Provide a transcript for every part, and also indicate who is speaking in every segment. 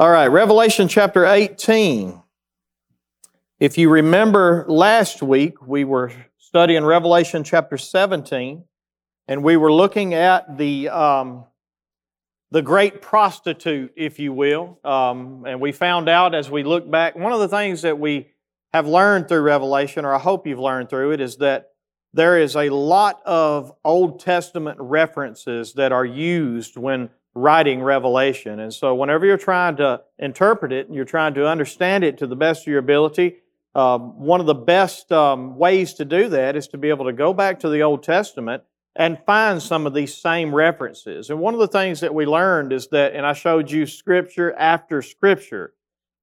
Speaker 1: All right, Revelation chapter 18. If you remember last week, we were studying Revelation chapter 17, and we were looking at the, um, the great prostitute, if you will. Um, and we found out as we look back, one of the things that we have learned through Revelation, or I hope you've learned through it, is that there is a lot of Old Testament references that are used when writing Revelation. And so, whenever you're trying to interpret it and you're trying to understand it to the best of your ability, um, one of the best um, ways to do that is to be able to go back to the Old Testament and find some of these same references. And one of the things that we learned is that, and I showed you scripture after scripture,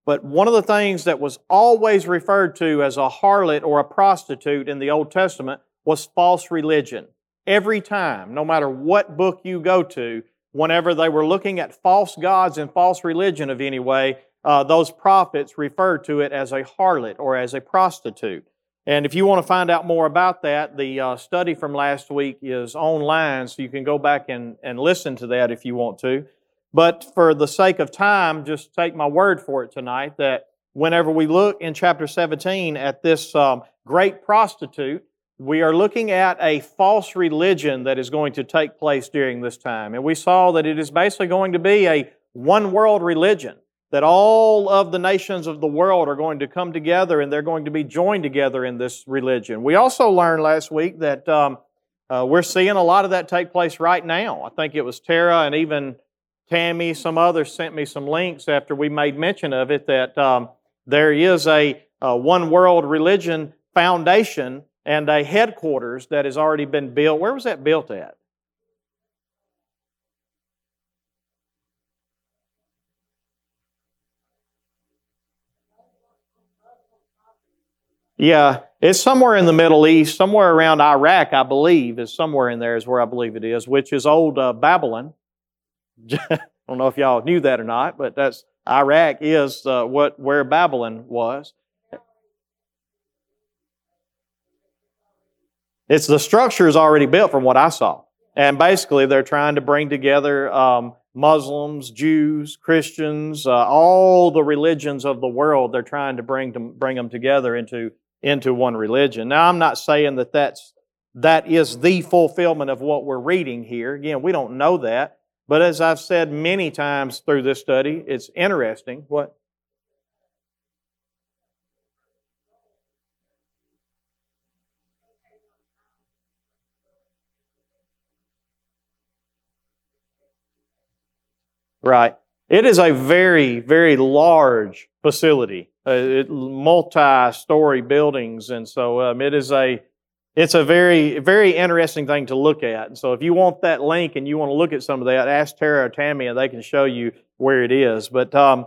Speaker 1: but one of the things that was always referred to as a harlot or a prostitute in the Old Testament was false religion. Every time, no matter what book you go to, whenever they were looking at false gods and false religion of any way, uh, those prophets referred to it as a harlot or as a prostitute. And if you want to find out more about that, the uh, study from last week is online, so you can go back and, and listen to that if you want to. But for the sake of time, just take my word for it tonight that whenever we look in chapter 17 at this um, great prostitute, we are looking at a false religion that is going to take place during this time. And we saw that it is basically going to be a one world religion, that all of the nations of the world are going to come together and they're going to be joined together in this religion. We also learned last week that um, uh, we're seeing a lot of that take place right now. I think it was Tara and even Tammy, some others sent me some links after we made mention of it that um, there is a, a one world religion foundation and a headquarters that has already been built. Where was that built at? Yeah, it's somewhere in the Middle East, somewhere around Iraq, I believe, is somewhere in there, is where I believe it is, which is old uh, Babylon. I don't know if y'all knew that or not, but that's Iraq is uh, what where Babylon was. It's the structure is already built from what I saw. And basically, they're trying to bring together um, Muslims, Jews, Christians, uh, all the religions of the world. They're trying to bring them, bring them together into into one religion. Now, I'm not saying that that's that is the fulfillment of what we're reading here. Again, we don't know that, but as I've said many times through this study, it's interesting. What? Right. It is a very, very large facility, uh, multi-story buildings, and so um, it is a it's a very, very interesting thing to look at. And so, if you want that link and you want to look at some of that, ask Tara or Tammy, and they can show you where it is. But, um,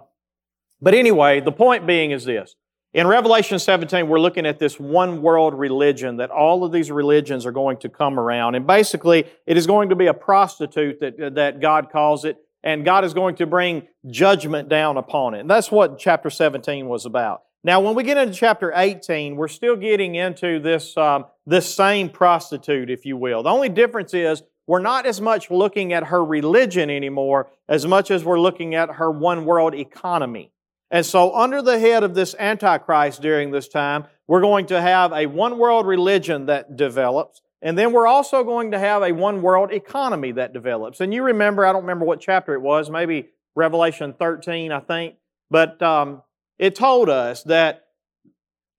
Speaker 1: but anyway, the point being is this: in Revelation 17, we're looking at this one world religion that all of these religions are going to come around, and basically, it is going to be a prostitute that that God calls it and God is going to bring judgment down upon it. And that's what chapter 17 was about. Now, when we get into chapter 18, we're still getting into this, um, this same prostitute, if you will. The only difference is we're not as much looking at her religion anymore as much as we're looking at her one world economy. And so, under the head of this Antichrist during this time, we're going to have a one world religion that develops. And then we're also going to have a one world economy that develops. And you remember, I don't remember what chapter it was, maybe Revelation 13, I think, but um, it told us that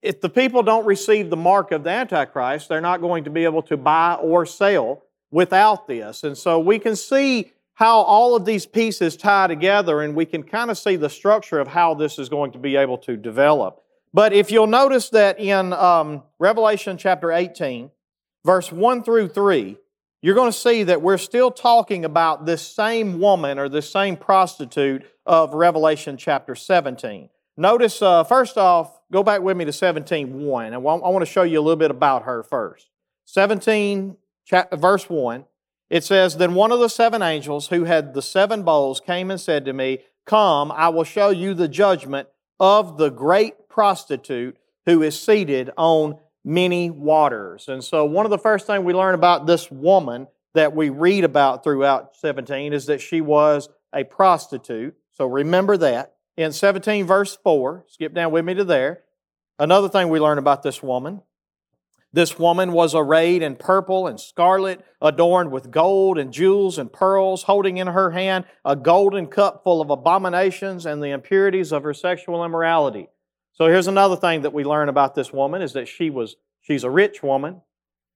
Speaker 1: if the people don't receive the mark of the Antichrist, they're not going to be able to buy or sell without this. And so we can see how all of these pieces tie together, and we can kind of see the structure of how this is going to be able to develop. But if you'll notice that in um, Revelation chapter 18, verse 1 through 3, you're going to see that we're still talking about this same woman or this same prostitute of Revelation chapter 17. Notice, uh, first off, go back with me to 17 1, and I want to show you a little bit about her first. 17, verse 1, it says, Then one of the seven angels who had the seven bowls came and said to me, Come, I will show you the judgment of the great prostitute who is seated on many waters. And so, one of the first things we learn about this woman that we read about throughout 17 is that she was a prostitute. So, remember that. in 17 verse 4, skip down with me to there. Another thing we learn about this woman this woman was arrayed in purple and scarlet, adorned with gold and jewels and pearls, holding in her hand a golden cup full of abominations and the impurities of her sexual immorality. So here's another thing that we learn about this woman is that she was she's a rich woman.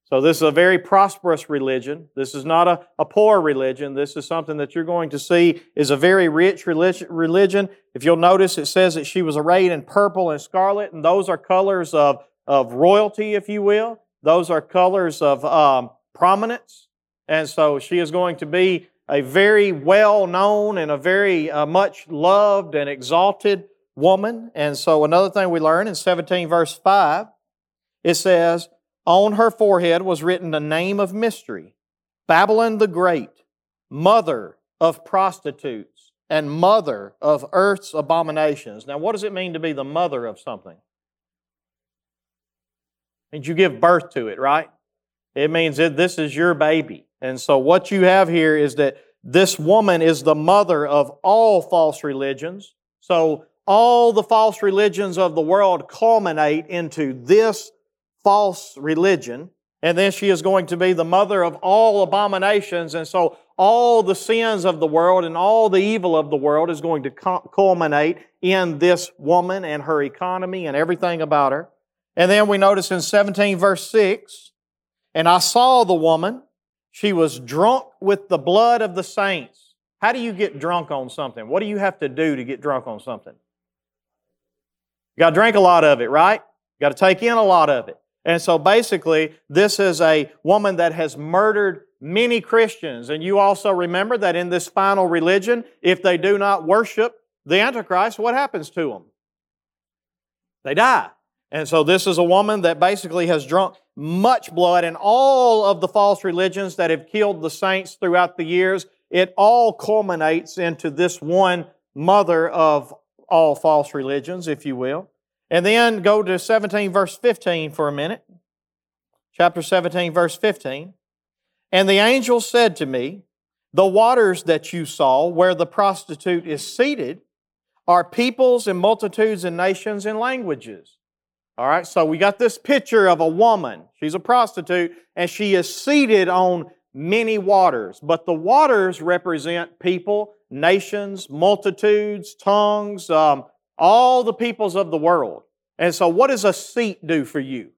Speaker 1: So this is a very prosperous religion. This is not a, a poor religion. This is something that you're going to see is a very rich religion. If you'll notice, it says that she was arrayed in purple and scarlet, and those are colors of of royalty, if you will. Those are colors of um, prominence. And so she is going to be a very well known and a very uh, much loved and exalted woman. And so another thing we learn in 17 verse 5, it says, On her forehead was written the name of mystery, Babylon the Great, mother of prostitutes and mother of earth's abominations. Now, what does it mean to be the mother of something? means you give birth to it, right? It means that this is your baby. And so what you have here is that this woman is the mother of all false religions. So all the false religions of the world culminate into this false religion. And then she is going to be the mother of all abominations. And so all the sins of the world and all the evil of the world is going to culminate in this woman and her economy and everything about her. And then we notice in 17 verse 6, and I saw the woman, she was drunk with the blood of the saints. How do you get drunk on something? What do you have to do to get drunk on something? You got to drink a lot of it, right? You got to take in a lot of it. And so basically, this is a woman that has murdered many Christians. And you also remember that in this final religion, if they do not worship the Antichrist, what happens to them? They die. And so this is a woman that basically has drunk much blood and all of the false religions that have killed the saints throughout the years. It all culminates into this one mother of all false religions, if you will. And then go to 17 verse 15 for a minute. Chapter 17 verse 15. And the angel said to me, The waters that you saw where the prostitute is seated are peoples and multitudes and nations and languages. All right, so we got this picture of a woman. She's a prostitute, and she is seated on many waters. But the waters represent people, nations, multitudes, tongues, um, all the peoples of the world. And so, what does a seat do for you?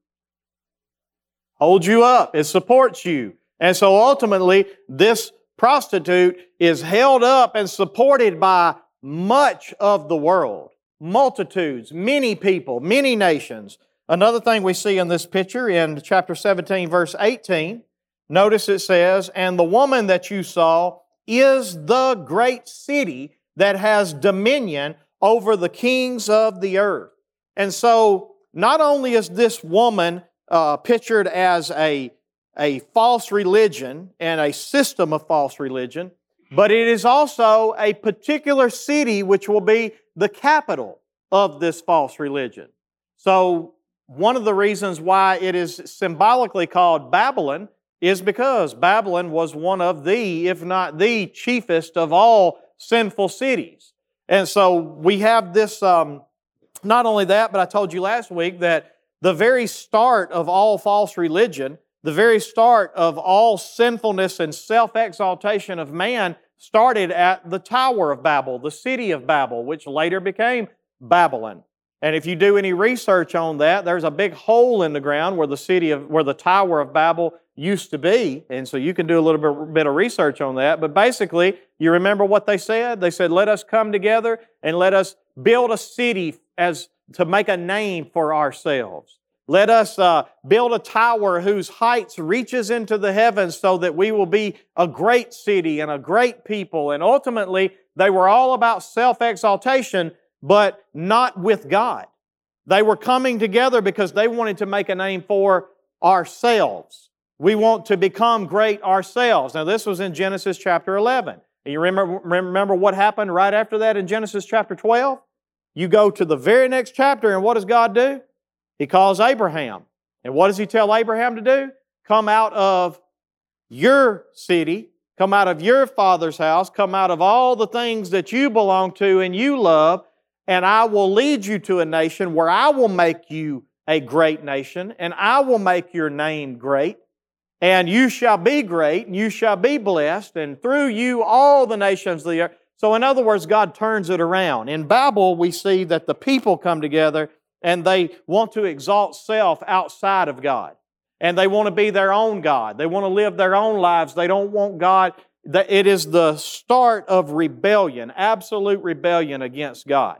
Speaker 1: Hold you up, it supports you. And so, ultimately, this prostitute is held up and supported by much of the world multitudes, many people, many nations. Another thing we see in this picture in chapter 17, verse 18, notice it says, And the woman that you saw is the great city that has dominion over the kings of the earth. And so, not only is this woman uh, pictured as a, a false religion and a system of false religion, but it is also a particular city which will be the capital of this false religion. So, one of the reasons why it is symbolically called Babylon is because Babylon was one of the, if not the chiefest of all sinful cities. And so we have this, um, not only that, but I told you last week that the very start of all false religion, the very start of all sinfulness and self exaltation of man started at the Tower of Babel, the city of Babel, which later became Babylon. And if you do any research on that, there's a big hole in the ground where the city of where the Tower of Babel used to be. And so you can do a little bit, bit of research on that. But basically, you remember what they said? They said, let us come together and let us build a city as to make a name for ourselves. Let us uh, build a tower whose heights reaches into the heavens so that we will be a great city and a great people. And ultimately, they were all about self-exaltation, but not with God. They were coming together because they wanted to make a name for ourselves. We want to become great ourselves. Now, this was in Genesis chapter 11. And you remember, remember what happened right after that in Genesis chapter 12? You go to the very next chapter, and what does God do? He calls Abraham. And what does he tell Abraham to do? Come out of your city, come out of your father's house, come out of all the things that you belong to and you love, and I will lead you to a nation where I will make you a great nation, and I will make your name great. And you shall be great, and you shall be blessed, and through you all the nations of the earth. So, in other words, God turns it around. In Babel, we see that the people come together and they want to exalt self outside of God. And they want to be their own God. They want to live their own lives. They don't want God. It is the start of rebellion, absolute rebellion against God.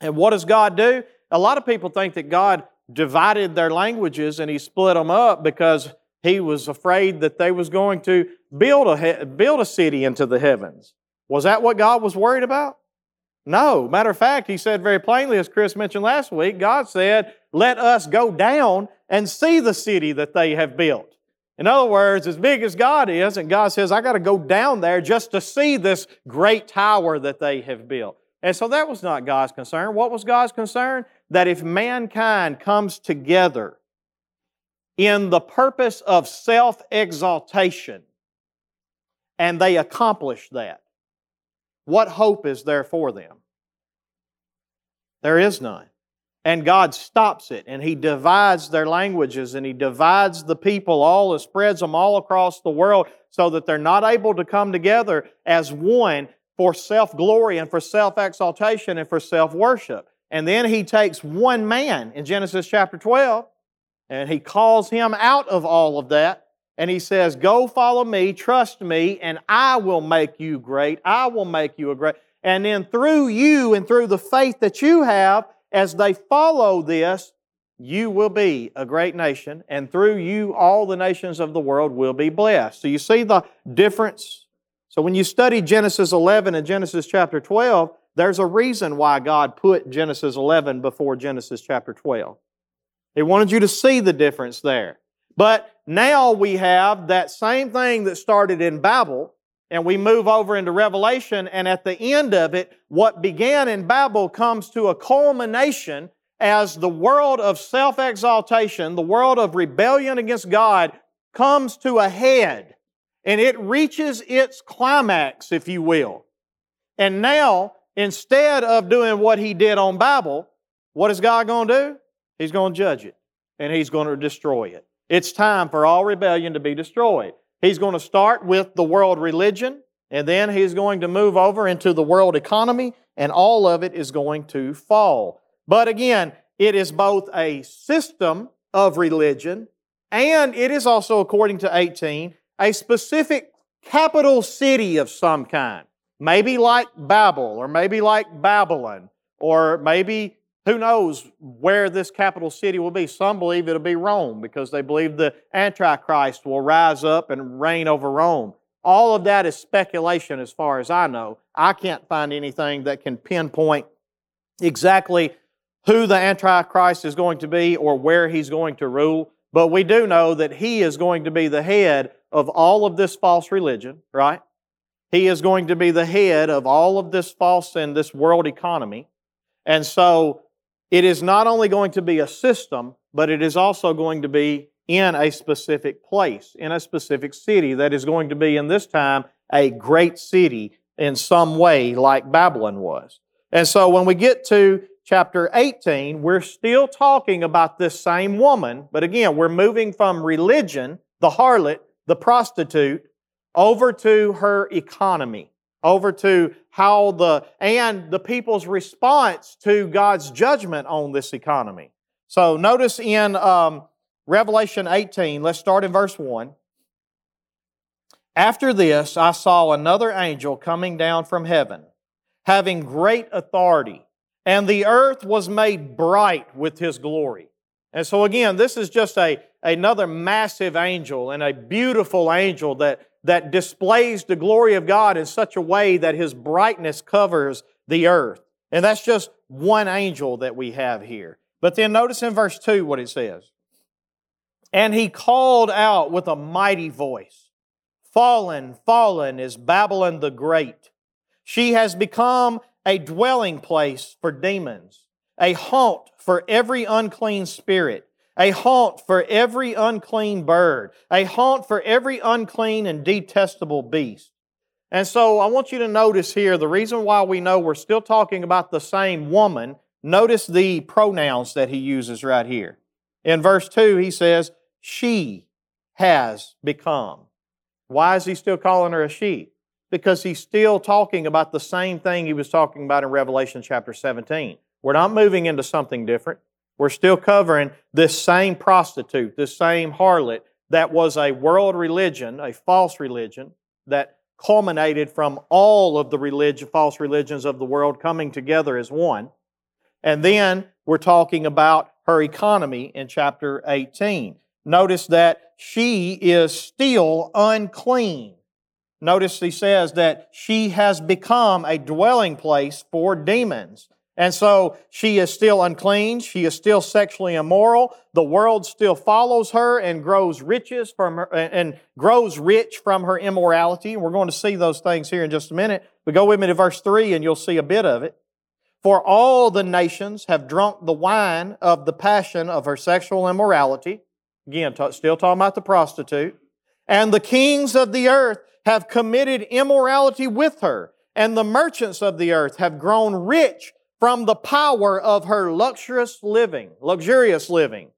Speaker 1: And what does God do? A lot of people think that God divided their languages and He split them up because He was afraid that they was going to build a, build a city into the heavens. Was that what God was worried about? No. Matter of fact, He said very plainly, as Chris mentioned last week, God said, Let us go down and see the city that they have built. In other words, as big as God is, and God says, I got to go down there just to see this great tower that they have built. And so that was not God's concern. What was God's concern? That if mankind comes together in the purpose of self exaltation and they accomplish that, what hope is there for them? There is none. And God stops it and He divides their languages and He divides the people all and spreads them all across the world so that they're not able to come together as one for self glory and for self exaltation and for self worship. And then he takes one man in Genesis chapter 12 and he calls him out of all of that and he says, Go follow me, trust me, and I will make you great. I will make you a great. And then through you and through the faith that you have, as they follow this, you will be a great nation, and through you, all the nations of the world will be blessed. So you see the difference so when you study Genesis 11 and Genesis chapter 12, there's a reason why God put Genesis 11 before Genesis chapter 12. He wanted you to see the difference there. But now we have that same thing that started in Babel, and we move over into Revelation, and at the end of it, what began in Babel comes to a culmination as the world of self exaltation, the world of rebellion against God, comes to a head and it reaches its climax, if you will. And now, instead of doing what he did on Babel, what is God going to do? He's going to judge it and he's going to destroy it. It's time for all rebellion to be destroyed. He's going to start with the world religion and then he's going to move over into the world economy and all of it is going to fall. But again, it is both a system of religion and it is also, according to 18, a specific capital city of some kind. Maybe like Babel, or maybe like Babylon, or maybe who knows where this capital city will be. Some believe it'll be Rome because they believe the Antichrist will rise up and reign over Rome. All of that is speculation as far as I know. I can't find anything that can pinpoint exactly who the Antichrist is going to be or where he's going to rule. But we do know that he is going to be the head of all of this false religion, right? He is going to be the head of all of this false and this world economy. And so it is not only going to be a system, but it is also going to be in a specific place, in a specific city that is going to be in this time a great city in some way like Babylon was. And so when we get to chapter 18, we're still talking about this same woman, but again, we're moving from religion, the harlot, the prostitute, over to her economy, over to how the, and the people's response to God's judgment on this economy. So notice in um, Revelation 18, let's start in verse 1. After this, I saw another angel coming down from heaven, having great authority and the earth was made bright with his glory. And so again, this is just a, another massive angel and a beautiful angel that, that displays the glory of God in such a way that his brightness covers the earth. And that's just one angel that we have here. But then notice in verse 2 what it says. And he called out with a mighty voice, Fallen, fallen is Babylon the Great. She has become a dwelling place for demons, a haunt for every unclean spirit, a haunt for every unclean bird, a haunt for every unclean and detestable beast. And so I want you to notice here the reason why we know we're still talking about the same woman. Notice the pronouns that he uses right here. In verse 2, he says, She has become. Why is he still calling her a she? Because he's still talking about the same thing he was talking about in Revelation chapter 17. We're not moving into something different. We're still covering this same prostitute, this same harlot that was a world religion, a false religion that culminated from all of the religion, false religions of the world coming together as one. And then we're talking about her economy in chapter 18. Notice that she is still unclean. Notice he says that she has become a dwelling place for demons. And so she is still unclean. She is still sexually immoral. The world still follows her and grows riches from her, and grows rich from her immorality. And we're going to see those things here in just a minute. But go with me to verse 3 and you'll see a bit of it. For all the nations have drunk the wine of the passion of her sexual immorality. Again, still talking about the prostitute. And the kings of the earth have committed immorality with her. And the merchants of the earth have grown rich from the power of her luxurious living, luxurious living.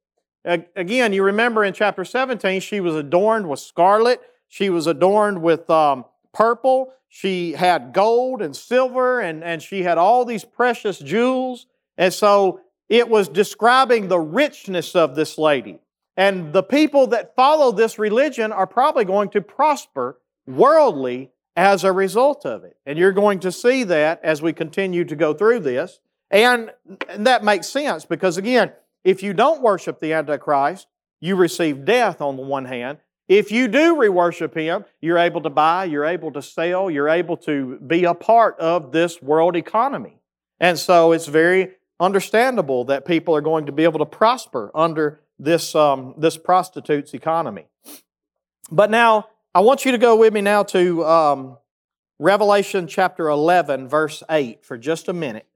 Speaker 1: Again, you remember in chapter 17, she was adorned with scarlet, she was adorned with um, purple, she had gold and silver, and, and she had all these precious jewels. And so it was describing the richness of this lady. And the people that follow this religion are probably going to prosper worldly as a result of it. And you're going to see that as we continue to go through this. And that makes sense because, again, if you don't worship the Antichrist, you receive death on the one hand. If you do re worship Him, you're able to buy, you're able to sell, you're able to be a part of this world economy. And so it's very understandable that people are going to be able to prosper under this, um, this prostitute's economy. But now, I want you to go with me now to um, Revelation chapter 11, verse 8, for just a minute.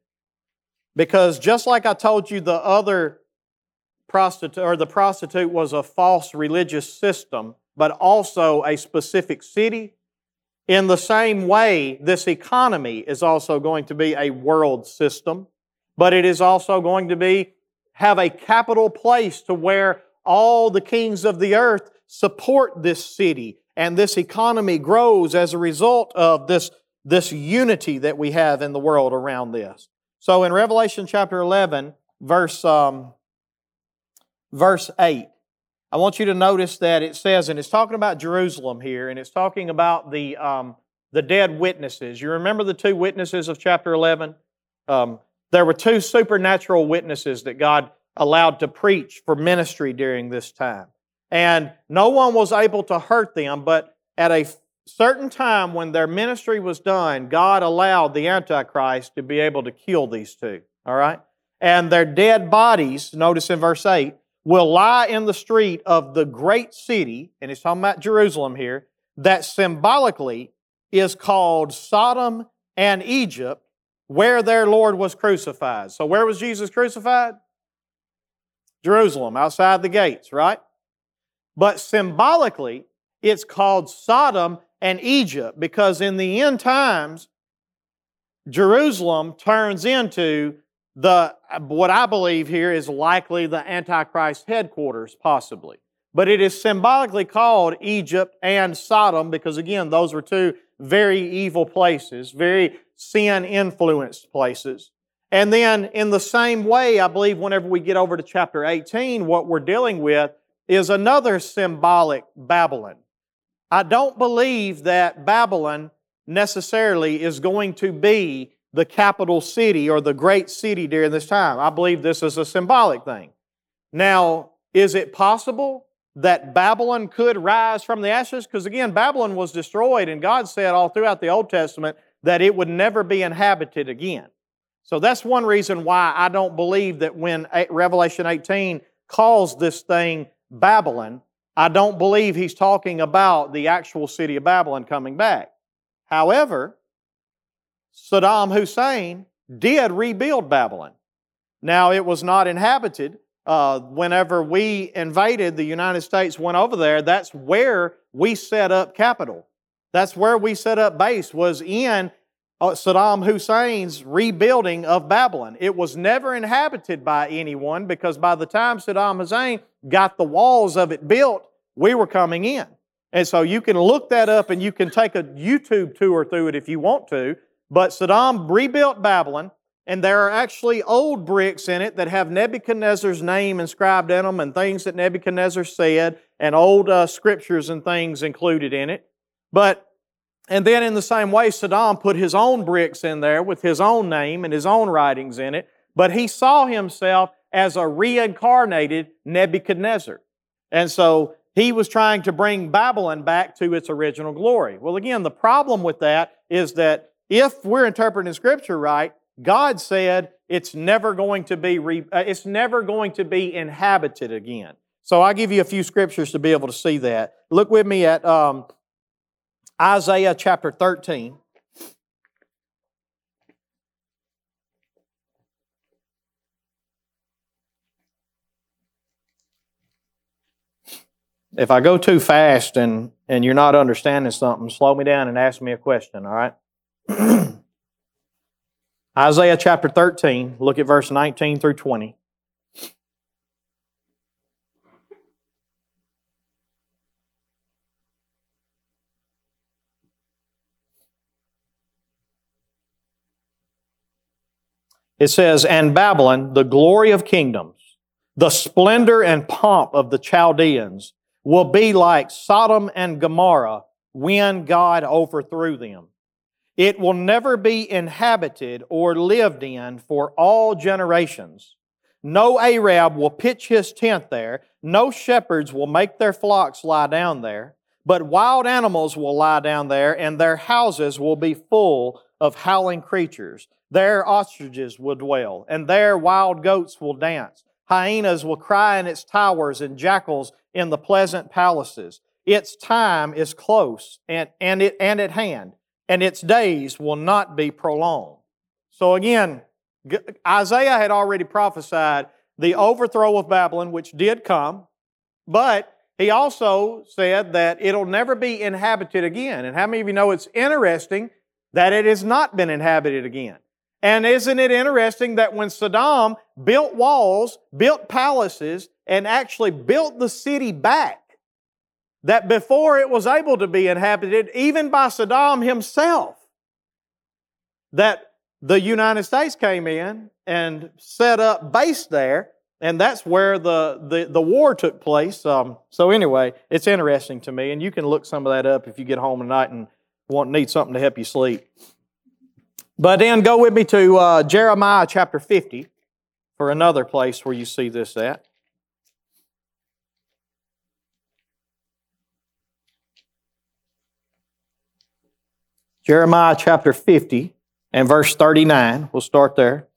Speaker 1: Because just like I told you, the other prostitute, or the prostitute was a false religious system, but also a specific city. In the same way, this economy is also going to be a world system, but it is also going to be have a capital place to where all the kings of the earth support this city and this economy grows as a result of this, this unity that we have in the world around this. So in Revelation chapter 11, verse, um, verse 8, I want you to notice that it says, and it's talking about Jerusalem here, and it's talking about the, um, the dead witnesses. You remember the two witnesses of chapter 11? Um, there were two supernatural witnesses that God allowed to preach for ministry during this time. And no one was able to hurt them, but at a certain time when their ministry was done, God allowed the Antichrist to be able to kill these two. All right? And their dead bodies, notice in verse 8, will lie in the street of the great city, and he's talking about Jerusalem here, that symbolically is called Sodom and Egypt, where their Lord was crucified. So, where was Jesus crucified? Jerusalem, outside the gates, right? But symbolically, it's called Sodom and Egypt because in the end times, Jerusalem turns into the what I believe here is likely the Antichrist headquarters, possibly. But it is symbolically called Egypt and Sodom because, again, those were two very evil places, very sin influenced places. And then, in the same way, I believe whenever we get over to chapter 18, what we're dealing with is another symbolic Babylon. I don't believe that Babylon necessarily is going to be the capital city or the great city during this time. I believe this is a symbolic thing. Now, is it possible that Babylon could rise from the ashes? Because again, Babylon was destroyed, and God said all throughout the Old Testament that it would never be inhabited again. So that's one reason why I don't believe that when Revelation 18 calls this thing Babylon, I don't believe he's talking about the actual city of Babylon coming back. However, Saddam Hussein did rebuild Babylon. Now, it was not inhabited. Uh, whenever we invaded, the United States went over there, that's where we set up capital. That's where we set up base, was in uh, Saddam Hussein's rebuilding of Babylon. It was never inhabited by anyone because by the time Saddam Hussein got the walls of it built, we were coming in. And so you can look that up and you can take a YouTube tour through it if you want to. But Saddam rebuilt Babylon, and there are actually old bricks in it that have Nebuchadnezzar's name inscribed in them and things that Nebuchadnezzar said and old uh, scriptures and things included in it. But, and then in the same way, Saddam put his own bricks in there with his own name and his own writings in it. But he saw himself as a reincarnated Nebuchadnezzar. And so he was trying to bring Babylon back to its original glory. Well, again, the problem with that is that if we're interpreting Scripture right, God said it's never going to be re, uh, it's never going to be inhabited again. So I'll give you a few scriptures to be able to see that. Look with me at um, Isaiah chapter 13. If I go too fast and, and you're not understanding something, slow me down and ask me a question, all right? Isaiah chapter 13, look at verse 19 through 20. It says, And Babylon, the glory of kingdoms, the splendor and pomp of the Chaldeans, will be like Sodom and Gomorrah when God overthrew them. It will never be inhabited or lived in for all generations. No Arab will pitch his tent there. No shepherds will make their flocks lie down there. But wild animals will lie down there, and their houses will be full of howling creatures. There ostriches will dwell, and there wild goats will dance. Hyenas will cry in its towers, and jackals in the pleasant palaces. Its time is close and, and, it, and at hand, and its days will not be prolonged. So again, Isaiah had already prophesied the overthrow of Babylon, which did come, but he also said that it'll never be inhabited again. And how many of you know it's interesting that it has not been inhabited again? And isn't it interesting that when Saddam built walls, built palaces, and actually built the city back, that before it was able to be inhabited, even by Saddam himself, that the United States came in and set up base there, and that's where the, the, the war took place. Um, so anyway, it's interesting to me, and you can look some of that up if you get home tonight and want need something to help you sleep. But then go with me to uh, Jeremiah chapter 50 for another place where you see this at. Jeremiah chapter 50 and verse 39. We'll start there.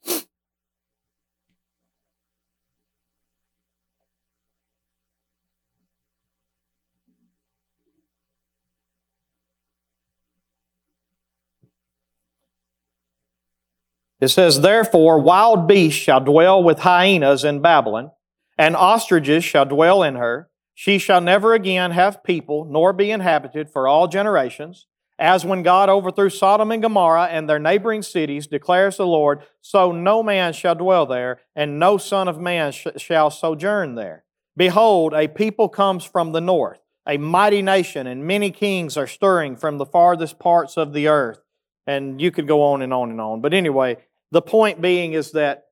Speaker 1: It says, Therefore, wild beasts shall dwell with hyenas in Babylon, and ostriches shall dwell in her. She shall never again have people, nor be inhabited for all generations. As when God overthrew Sodom and Gomorrah and their neighboring cities, declares the Lord, so no man shall dwell there, and no son of man sh- shall sojourn there. Behold, a people comes from the north, a mighty nation, and many kings are stirring from the farthest parts of the earth. And you could go on and on and on. But anyway, the point being is that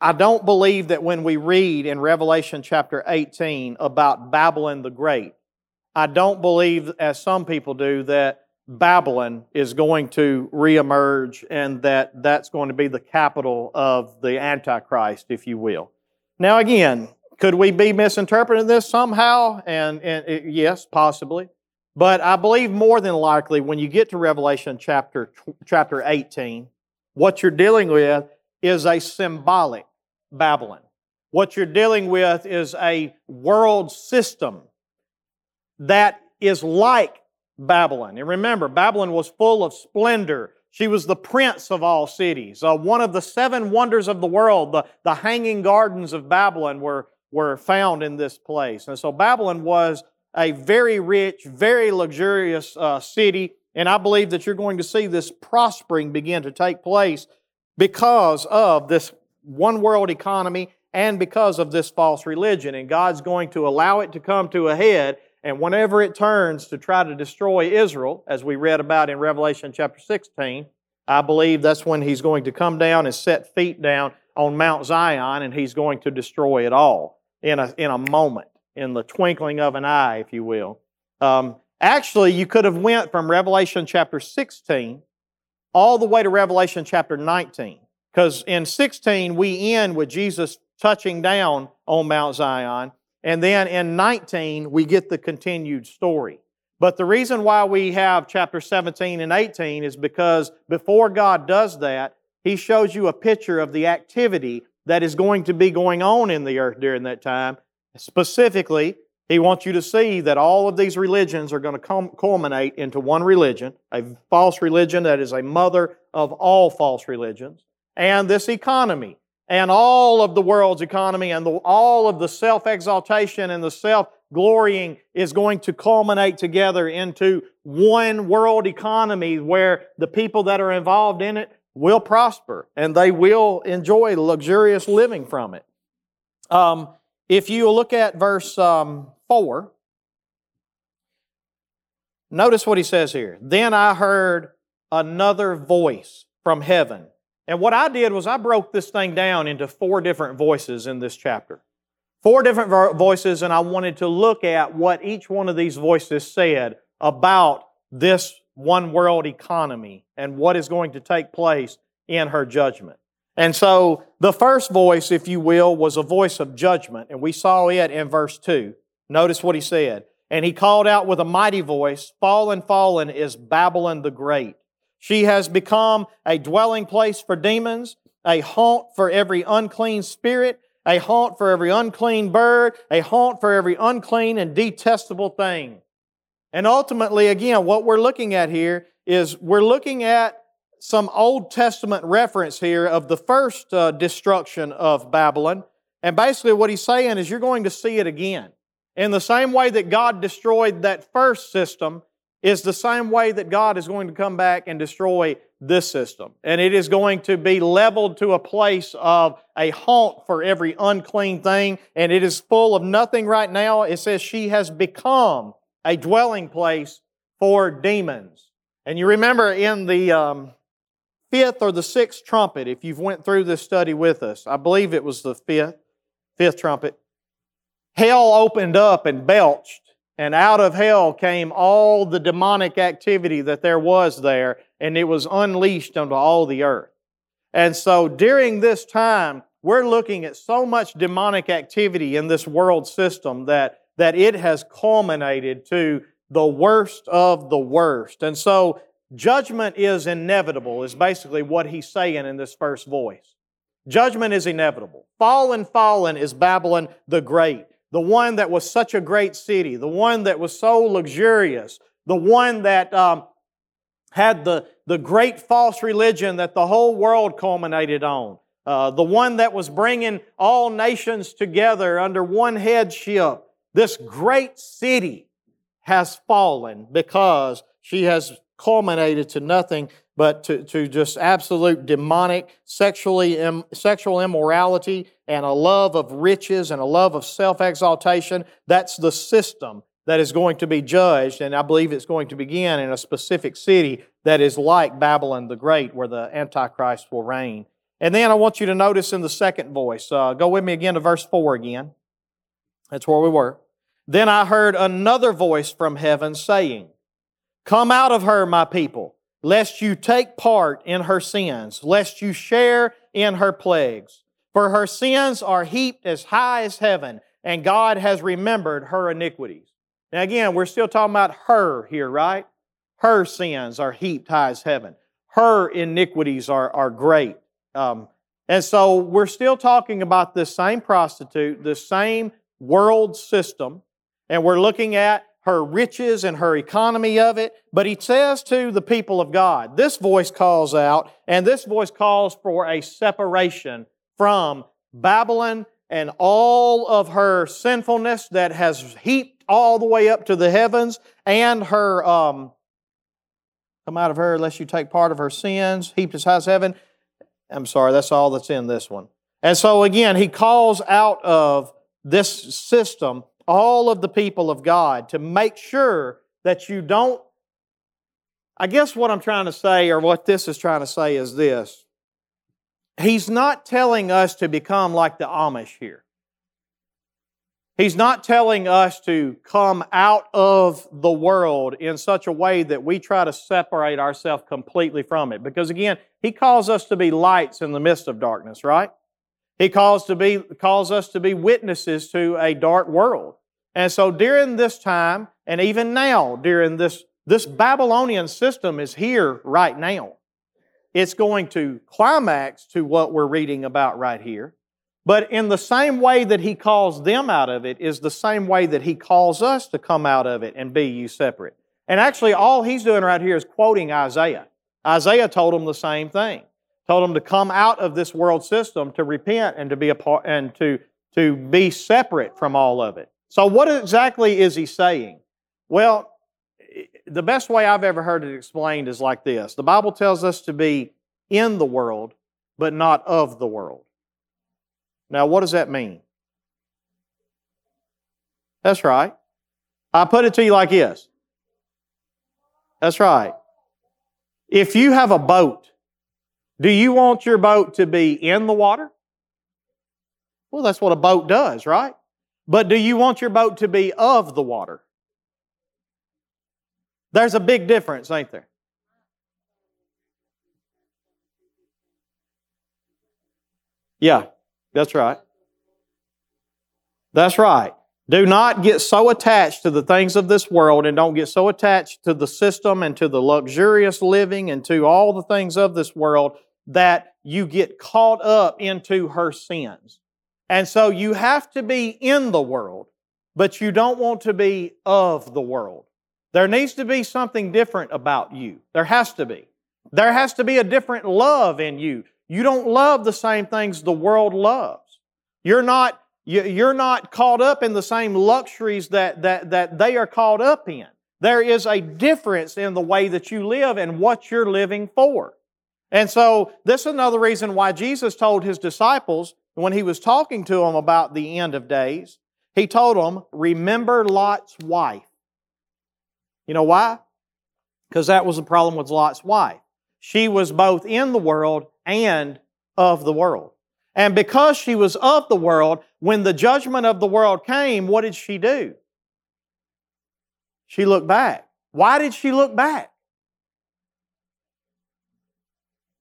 Speaker 1: I don't believe that when we read in Revelation chapter 18 about Babylon the Great, I don't believe, as some people do, that Babylon is going to reemerge and that that's going to be the capital of the Antichrist, if you will. Now, again, could we be misinterpreting this somehow? And, and it, yes, possibly. But I believe more than likely when you get to Revelation chapter, chapter 18, what you're dealing with is a symbolic Babylon. What you're dealing with is a world system that is like Babylon. And remember, Babylon was full of splendor. She was the prince of all cities. Uh, one of the seven wonders of the world, the, the hanging gardens of Babylon, were, were found in this place. And so Babylon was a very rich, very luxurious uh, city. And I believe that you're going to see this prospering begin to take place because of this one world economy and because of this false religion. And God's going to allow it to come to a head. And whenever it turns to try to destroy Israel, as we read about in Revelation chapter 16, I believe that's when He's going to come down and set feet down on Mount Zion and He's going to destroy it all in a, in a moment, in the twinkling of an eye, if you will. Um, actually, you could have went from Revelation chapter 16 all the way to Revelation chapter 19. Because in 16, we end with Jesus touching down on Mount Zion. And then in 19, we get the continued story. But the reason why we have chapter 17 and 18 is because before God does that, He shows you a picture of the activity that is going to be going on in the earth during that time. Specifically, He wants you to see that all of these religions are going to culminate into one religion, a false religion that is a mother of all false religions and this economy and all of the world's economy and the, all of the self exaltation and the self glorying is going to culminate together into one world economy where the people that are involved in it will prosper and they will enjoy luxurious living from it. Um, if you look at verse um, 4, notice what he says here. Then I heard another voice from heaven and what I did was I broke this thing down into four different voices in this chapter. Four different voices, and I wanted to look at what each one of these voices said about this one world economy and what is going to take place in her judgment. And so the first voice, if you will, was a voice of judgment, and we saw it in verse 2. Notice what he said. And he called out with a mighty voice, Fallen, fallen is Babylon the Great she has become a dwelling place for demons, a haunt for every unclean spirit, a haunt for every unclean bird, a haunt for every unclean and detestable thing. And ultimately, again, what we're looking at here is we're looking at some Old Testament reference here of the first uh, destruction of Babylon. And basically, what he's saying is you're going to see it again. In the same way that God destroyed that first system, is the same way that God is going to come back and destroy this system. And it is going to be leveled to a place of a haunt for every unclean thing. And it is full of nothing right now. It says she has become a dwelling place for demons. And you remember in the um, fifth or the sixth trumpet, if you've went through this study with us, I believe it was the fifth, fifth trumpet, hell opened up and belched and out of hell came all the demonic activity that there was there, and it was unleashed onto all the earth. And so during this time, we're looking at so much demonic activity in this world system that, that it has culminated to the worst of the worst. And so judgment is inevitable, is basically what he's saying in this first voice. Judgment is inevitable. Fallen, fallen is Babylon the Great the one that was such a great city, the one that was so luxurious, the one that um, had the, the great false religion that the whole world culminated on, uh, the one that was bringing all nations together under one headship. This great city has fallen because she has culminated to nothing but to, to just absolute demonic sexually Im, sexual immorality and a love of riches and a love of self-exaltation. That's the system that is going to be judged, and I believe it's going to begin in a specific city that is like Babylon the Great, where the Antichrist will reign. And then I want you to notice in the second voice, uh, go with me again to verse 4 again. That's where we were. Then I heard another voice from heaven saying, Come out of her, my people lest you take part in her sins, lest you share in her plagues. For her sins are heaped as high as heaven, and God has remembered her iniquities. Now, again, we're still talking about her here, right? Her sins are heaped high as heaven. Her iniquities are, are great. Um, and so we're still talking about this same prostitute, the same world system, and we're looking at her riches and her economy of it. But he says to the people of God, this voice calls out, and this voice calls for a separation from Babylon and all of her sinfulness that has heaped all the way up to the heavens, and her um, come out of her unless you take part of her sins, heaped as high as heaven. I'm sorry, that's all that's in this one. And so again, he calls out of this system all of the people of God to make sure that you don't. I guess what I'm trying to say, or what this is trying to say, is this. He's not telling us to become like the Amish here. He's not telling us to come out of the world in such a way that we try to separate ourselves completely from it. Because again, He calls us to be lights in the midst of darkness, right? He calls, to be, calls us to be witnesses to a dark world. And so during this time, and even now, during this, this Babylonian system is here right now. It's going to climax to what we're reading about right here. But in the same way that He calls them out of it is the same way that He calls us to come out of it and be you separate. And actually, all He's doing right here is quoting Isaiah. Isaiah told them the same thing. Told them to come out of this world system, to repent and to be a part, and to, to be separate from all of it. So, what exactly is he saying? Well, the best way I've ever heard it explained is like this The Bible tells us to be in the world, but not of the world. Now, what does that mean? That's right. I put it to you like this. That's right. If you have a boat, do you want your boat to be in the water? Well, that's what a boat does, right? But do you want your boat to be of the water? There's a big difference, ain't there? Yeah, that's right. That's right. Do not get so attached to the things of this world and don't get so attached to the system and to the luxurious living and to all the things of this world that you get caught up into her sins. And so you have to be in the world, but you don't want to be of the world. There needs to be something different about you. There has to be. There has to be a different love in you. You don't love the same things the world loves. You're not, you're not caught up in the same luxuries that, that, that they are caught up in. There is a difference in the way that you live and what you're living for. And so, this is another reason why Jesus told His disciples when he was talking to them about the end of days, he told them, Remember Lot's wife. You know why? Because that was the problem with Lot's wife. She was both in the world and of the world. And because she was of the world, when the judgment of the world came, what did she do? She looked back. Why did she look back?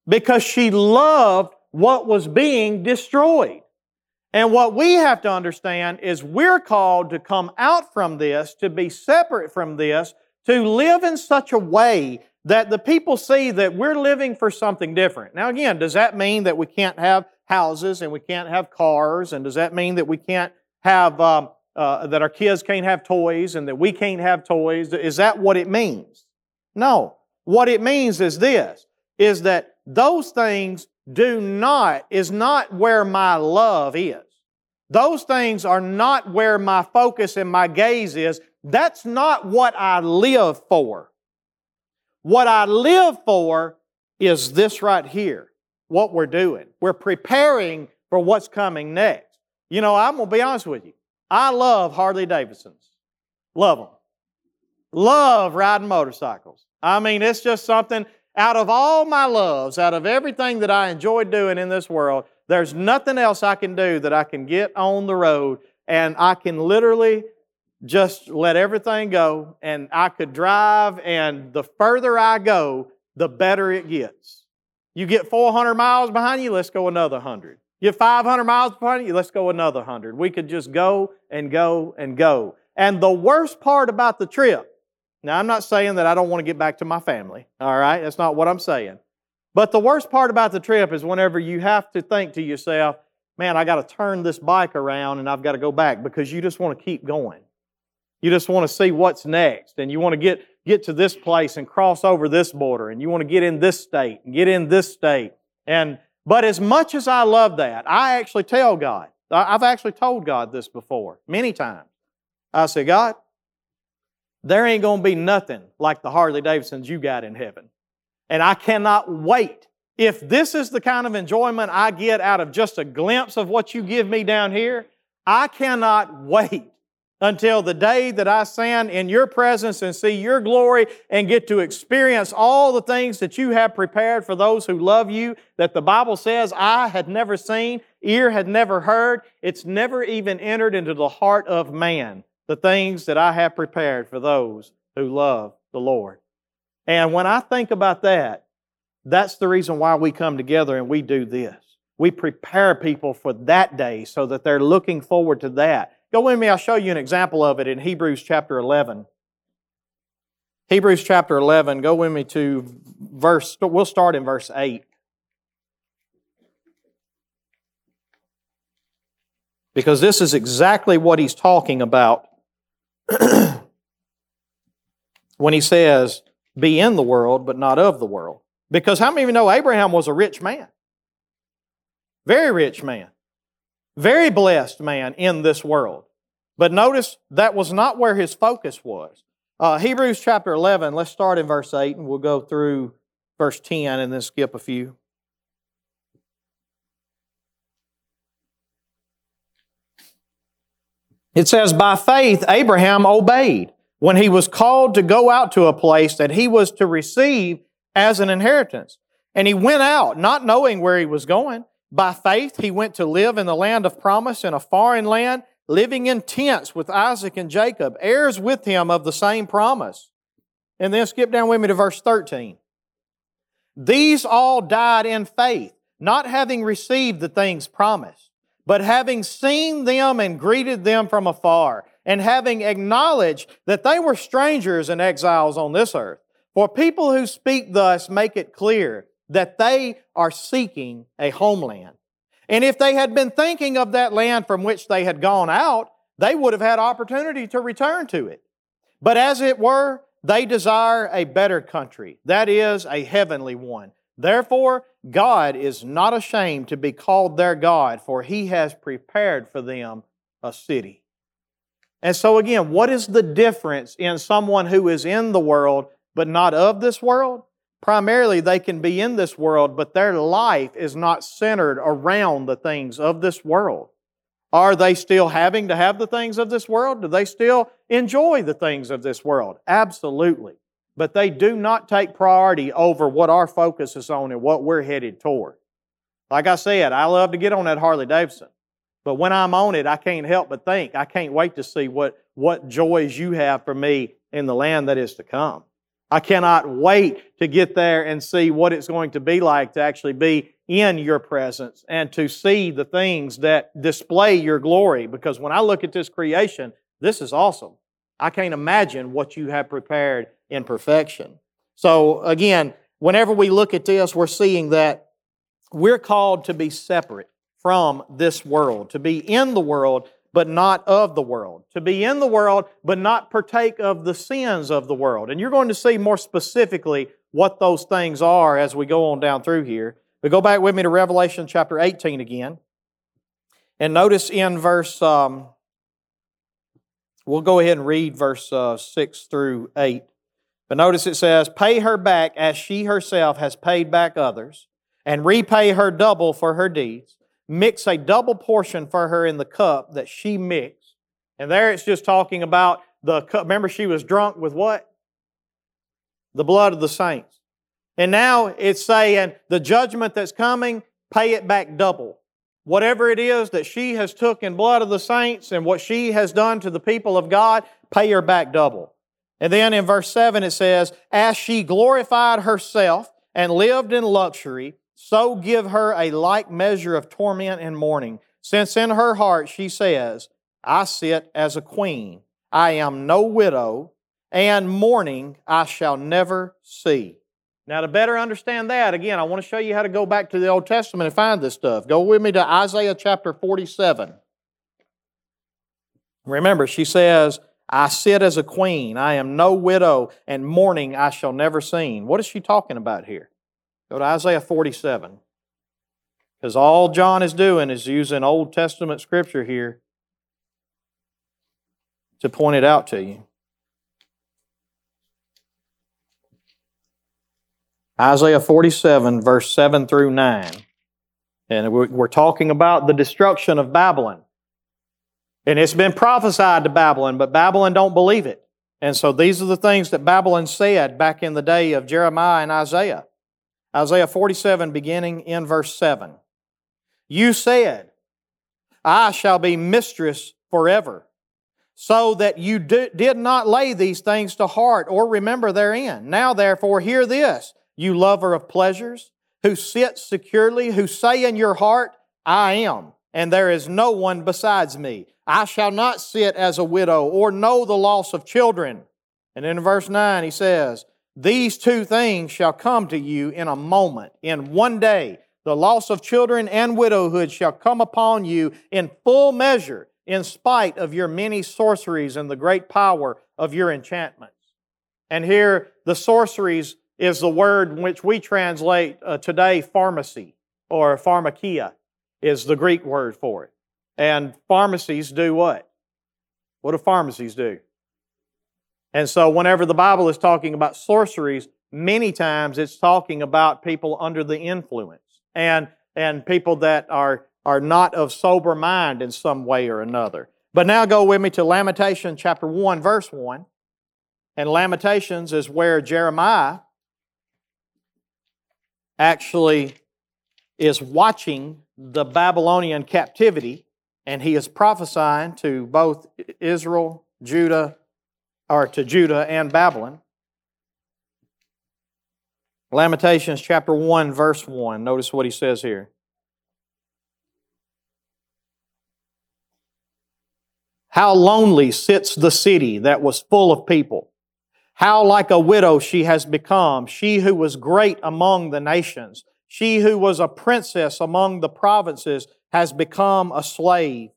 Speaker 1: Because she loved what was being destroyed. And what we have to understand is we're called to come out from this, to be separate from this, to live in such a way that the people see that we're living for something different. Now, again, does that mean that we can't have houses and we can't have cars? And does that mean that we can't have, um, uh, that our kids can't have toys and that we can't have toys? Is that what it means? No. What it means is this, is that those things do not, is not where my love is. Those things are not where my focus and my gaze is. That's not what I live for. What I live for is this right here, what we're doing. We're preparing for what's coming next. You know, I'm going to be honest with you. I love Harley Davidsons. Love them. Love riding motorcycles. I mean, it's just something, out of all my loves, out of everything that I enjoy doing in this world, there's nothing else I can do that I can get on the road and I can literally just let everything go and I could drive and the further I go, the better it gets. You get 400 miles behind you, let's go another 100. You get 500 miles behind you, let's go another 100. We could just go and go and go. And the worst part about the trip now, I'm not saying that I don't want to get back to my family, all right? That's not what I'm saying. But the worst part about the trip is whenever you have to think to yourself, man, I got to turn this bike around and I've got to go back because you just want to keep going. You just want to see what's next and you want to get, get to this place and cross over this border and you want to get in this state and get in this state. And, but as much as I love that, I actually tell God, I've actually told God this before, many times. I say, God, there ain't going to be nothing like the Harley Davidsons you got in heaven. And I cannot wait. If this is the kind of enjoyment I get out of just a glimpse of what you give me down here, I cannot wait until the day that I stand in your presence and see your glory and get to experience all the things that you have prepared for those who love you that the Bible says eye had never seen, ear had never heard. It's never even entered into the heart of man the things that I have prepared for those who love the Lord. And when I think about that, that's the reason why we come together and we do this. We prepare people for that day so that they're looking forward to that. Go with me, I'll show you an example of it in Hebrews chapter 11. Hebrews chapter 11, go with me to verse, we'll start in verse 8. Because this is exactly what he's talking about when he says, be in the world, but not of the world. Because how many of you know Abraham was a rich man? Very rich man. Very blessed man in this world. But notice that was not where his focus was. Uh, Hebrews chapter 11, let's start in verse 8 and we'll go through verse 10 and then skip a few. It says, By faith, Abraham obeyed when he was called to go out to a place that he was to receive as an inheritance. And he went out, not knowing where he was going. By faith, he went to live in the land of promise in a foreign land, living in tents with Isaac and Jacob, heirs with him of the same promise. And then skip down with me to verse 13. These all died in faith, not having received the things promised but having seen them and greeted them from afar, and having acknowledged that they were strangers and exiles on this earth. For people who speak thus make it clear that they are seeking a homeland. And if they had been thinking of that land from which they had gone out, they would have had opportunity to return to it. But as it were, they desire a better country, that is, a heavenly one. Therefore, God is not ashamed to be called their God, for He has prepared for them a city. And so, again, what is the difference in someone who is in the world but not of this world? Primarily, they can be in this world, but their life is not centered around the things of this world. Are they still having to have the things of this world? Do they still enjoy the things of this world? Absolutely but they do not take priority over what our focus is on and what we're headed toward. Like I said, I love to get on that Harley Davidson. But when I'm on it, I can't help but think, I can't wait to see what, what joys you have for me in the land that is to come. I cannot wait to get there and see what it's going to be like to actually be in your presence and to see the things that display your glory. Because when I look at this creation, this is awesome. I can't imagine what you have prepared in perfection. So again, whenever we look at this, we're seeing that we're called to be separate from this world, to be in the world, but not of the world, to be in the world, but not partake of the sins of the world. And you're going to see more specifically what those things are as we go on down through here. But go back with me to Revelation chapter 18 again. And notice in verse um, We'll go ahead and read verse uh, 6 through 8. But notice it says, Pay her back as she herself has paid back others, and repay her double for her deeds. Mix a double portion for her in the cup that she mixed. And there it's just talking about the cup. Remember, she was drunk with what? The blood of the saints. And now it's saying the judgment that's coming, pay it back double. Whatever it is that she has took in blood of the saints and what she has done to the people of God, pay her back double. And then in verse 7 it says, As she glorified herself and lived in luxury, so give her a like measure of torment and mourning, since in her heart she says, I sit as a queen, I am no widow, and mourning I shall never see. Now, to better understand that, again, I want to show you how to go back to the Old Testament and find this stuff. Go with me to Isaiah chapter 47. Remember, she says, I sit as a queen, I am no widow, and mourning I shall never see. What is she talking about here? Go to Isaiah 47. Because all John is doing is using Old Testament scripture here to point it out to you. Isaiah 47, verse 7 through 9. And we're talking about the destruction of Babylon. And it's been prophesied to Babylon, but Babylon don't believe it. And so these are the things that Babylon said back in the day of Jeremiah and Isaiah. Isaiah 47, beginning in verse 7. You said, I shall be mistress forever, so that you did not lay these things to heart or remember therein. Now therefore, hear this, you lover of pleasures, who sit securely, who say in your heart, I am, and there is no one besides me. I shall not sit as a widow or know the loss of children. And in verse 9, he says, These two things shall come to you in a moment, in one day. The loss of children and widowhood shall come upon you in full measure, in spite of your many sorceries and the great power of your enchantments. And here, the sorceries is the word which we translate uh, today pharmacy or pharmakeia is the Greek word for it. And pharmacies do what? What do pharmacies do? And so, whenever the Bible is talking about sorceries, many times it's talking about people under the influence and, and people that are, are not of sober mind in some way or another. But now go with me to Lamentation chapter 1, verse 1. And Lamentations is where Jeremiah actually is watching the Babylonian captivity and he is prophesying to both Israel, Judah, or to Judah and Babylon. Lamentations chapter 1, verse 1. Notice what he says here. How lonely sits the city that was full of people. How like a widow she has become, she who was great among the nations. She who was a princess among the provinces has become a slave.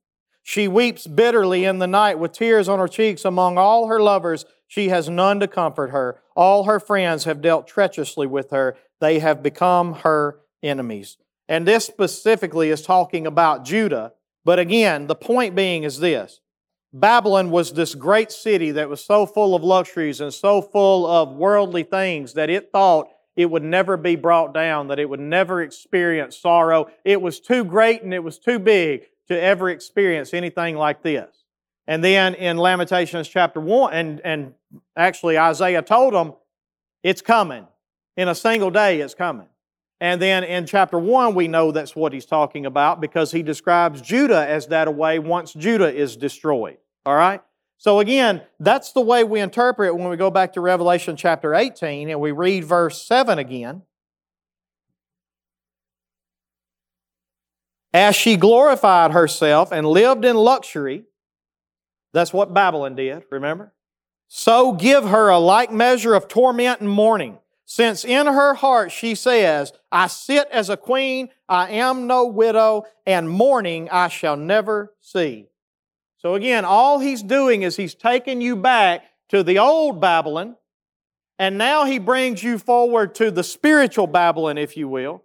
Speaker 1: She weeps bitterly in the night with tears on her cheeks among all her lovers. She has none to comfort her. All her friends have dealt treacherously with her. They have become her enemies. And this specifically is talking about Judah. But again, the point being is this Babylon was this great city that was so full of luxuries and so full of worldly things that it thought it would never be brought down, that it would never experience sorrow. It was too great and it was too big to ever experience anything like this. And then in Lamentations chapter 1, and, and actually Isaiah told them, it's coming. In a single day, it's coming. And then in chapter 1, we know that's what he's talking about because he describes Judah as that away once Judah is destroyed. All right? So again, that's the way we interpret when we go back to Revelation chapter 18 and we read verse 7 again. As she glorified herself and lived in luxury, that's what Babylon did, remember? So give her a like measure of torment and mourning, since in her heart she says, I sit as a queen, I am no widow, and mourning I shall never see. So again, all he's doing is he's taking you back to the old Babylon, and now he brings you forward to the spiritual Babylon, if you will.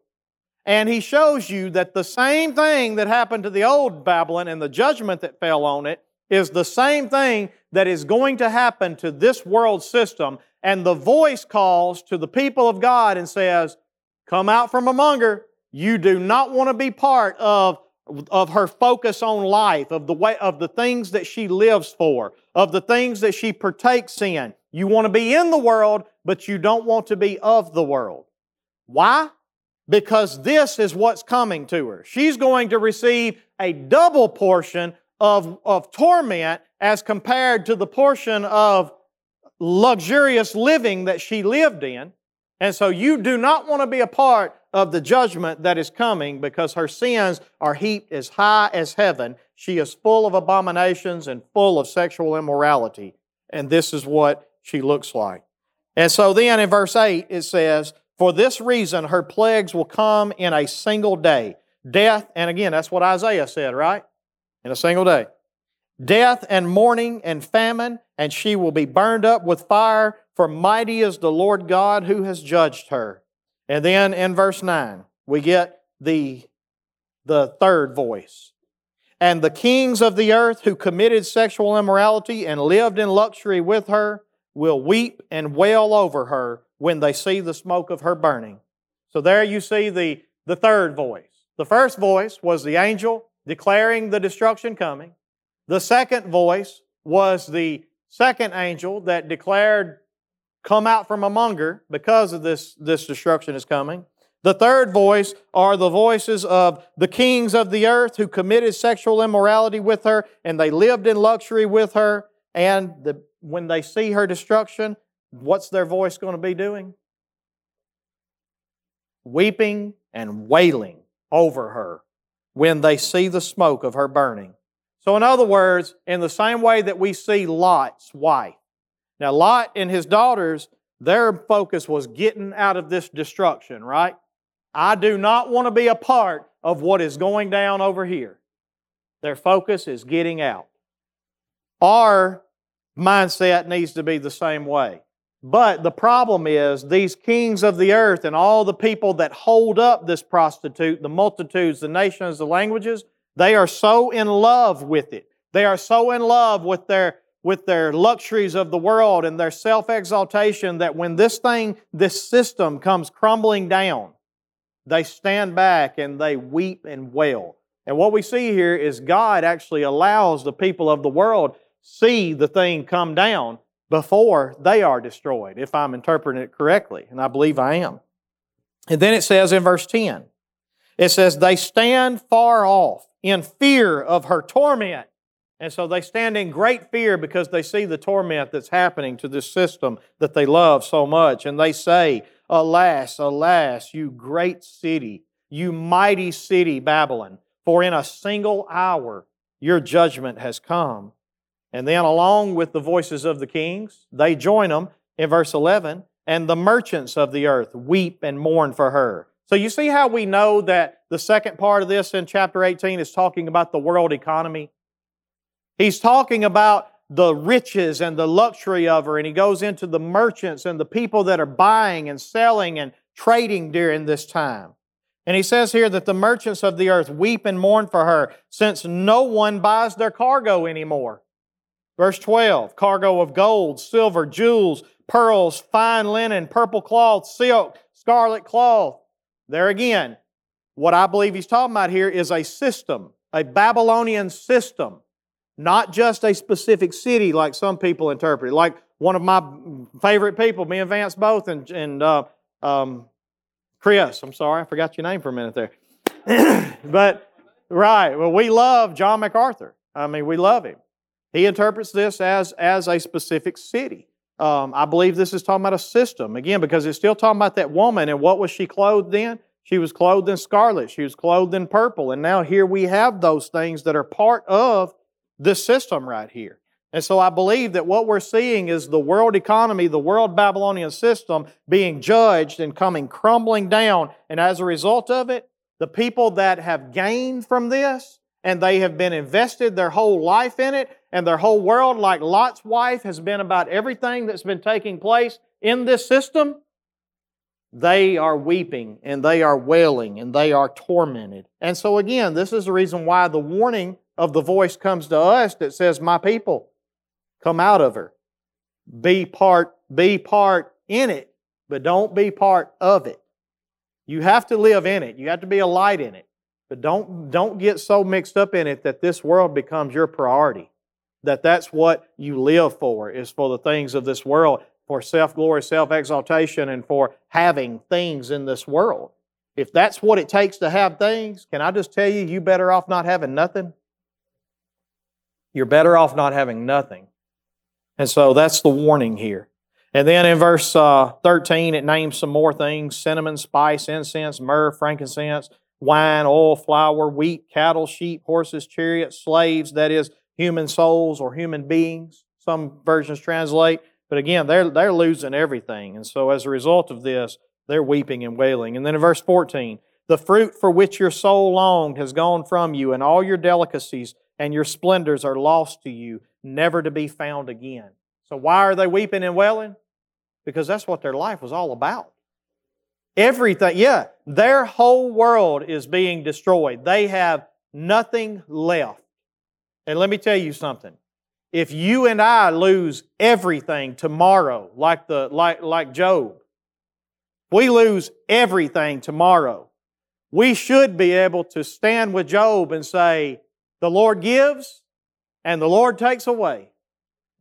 Speaker 1: And he shows you that the same thing that happened to the old Babylon and the judgment that fell on it is the same thing that is going to happen to this world system. And the voice calls to the people of God and says, Come out from among her. You do not want to be part of of her focus on life, of the way, of the things that she lives for, of the things that she partakes in. You want to be in the world, but you don't want to be of the world. Why? Because this is what's coming to her. She's going to receive a double portion of, of torment as compared to the portion of luxurious living that she lived in. And so you do not want to be a part of the judgment that is coming because her sins are heaped as high as heaven. She is full of abominations and full of sexual immorality. And this is what she looks like. And so then in verse 8 it says, For this reason her plagues will come in a single day. Death, and again, that's what Isaiah said, right? In a single day. Death and mourning and famine, and she will be burned up with fire, for mighty is the Lord God who has judged her. And then in verse 9, we get the, the third voice. And the kings of the earth who committed sexual immorality and lived in luxury with her will weep and wail over her when they see the smoke of her burning. So there you see the, the third voice. The first voice was the angel declaring the destruction coming. The second voice was the second angel that declared, Come out from among her because of this, this destruction is coming. The third voice are the voices of the kings of the earth who committed sexual immorality with her and they lived in luxury with her. And the, when they see her destruction, what's their voice going to be doing? Weeping and wailing over her when they see the smoke of her burning. So, in other words, in the same way that we see Lot's wife. Now, Lot and his daughters, their focus was getting out of this destruction, right? I do not want to be a part of what is going down over here. Their focus is getting out. Our mindset needs to be the same way. But the problem is, these kings of the earth and all the people that hold up this prostitute, the multitudes, the nations, the languages, they are so in love with it. They are so in love with their, with their luxuries of the world and their self exaltation that when this thing, this system comes crumbling down, they stand back and they weep and wail. And what we see here is God actually allows the people of the world see the thing come down before they are destroyed, if I'm interpreting it correctly, and I believe I am. And then it says in verse 10, it says, They stand far off in fear of her torment. And so they stand in great fear because they see the torment that's happening to this system that they love so much. And they say, Alas, alas, you great city, you mighty city, Babylon, for in a single hour your judgment has come. And then, along with the voices of the kings, they join them in verse 11, and the merchants of the earth weep and mourn for her. So, you see how we know that the second part of this in chapter 18 is talking about the world economy? He's talking about the riches and the luxury of her, and he goes into the merchants and the people that are buying and selling and trading during this time. And he says here that the merchants of the earth weep and mourn for her, since no one buys their cargo anymore. Verse 12 cargo of gold, silver, jewels, pearls, fine linen, purple cloth, silk, scarlet cloth. There again, what I believe he's talking about here is a system, a Babylonian system not just a specific city like some people interpret it. Like one of my favorite people, me and Vance both, and, and uh, um, Chris, I'm sorry, I forgot your name for a minute there. but, right, well, we love John MacArthur. I mean, we love him. He interprets this as, as a specific city. Um, I believe this is talking about a system, again, because it's still talking about that woman, and what was she clothed in? She was clothed in scarlet, she was clothed in purple, and now here we have those things that are part of this system right here. And so I believe that what we're seeing is the world economy, the world Babylonian system being judged and coming crumbling down. And as a result of it, the people that have gained from this and they have been invested their whole life in it and their whole world, like Lot's wife, has been about everything that's been taking place in this system, they are weeping and they are wailing and they are tormented. And so, again, this is the reason why the warning of the voice comes to us that says, My people, come out of her. Be part, be part in it, but don't be part of it. You have to live in it. You have to be a light in it. But don't, don't get so mixed up in it that this world becomes your priority. That that's what you live for, is for the things of this world, for self glory, self exaltation, and for having things in this world. If that's what it takes to have things, can I just tell you, you better off not having nothing you're better off not having nothing. And so that's the warning here. And then in verse uh, 13, it names some more things cinnamon, spice, incense, myrrh, frankincense, wine, oil, flour, wheat, cattle, sheep, horses, chariots, slaves, that is, human souls or human beings. Some versions translate. But again, they're, they're losing everything. And so as a result of this, they're weeping and wailing. And then in verse 14, the fruit for which your soul longed has gone from you, and all your delicacies and your splendors are lost to you, never to be found again. So, why are they weeping and wailing? Because that's what their life was all about. Everything, yeah, their whole world is being destroyed. They have nothing left. And let me tell you something. If you and I lose everything tomorrow, like, the, like, like Job, we lose everything tomorrow, we should be able to stand with Job and say, The Lord gives and the Lord takes away.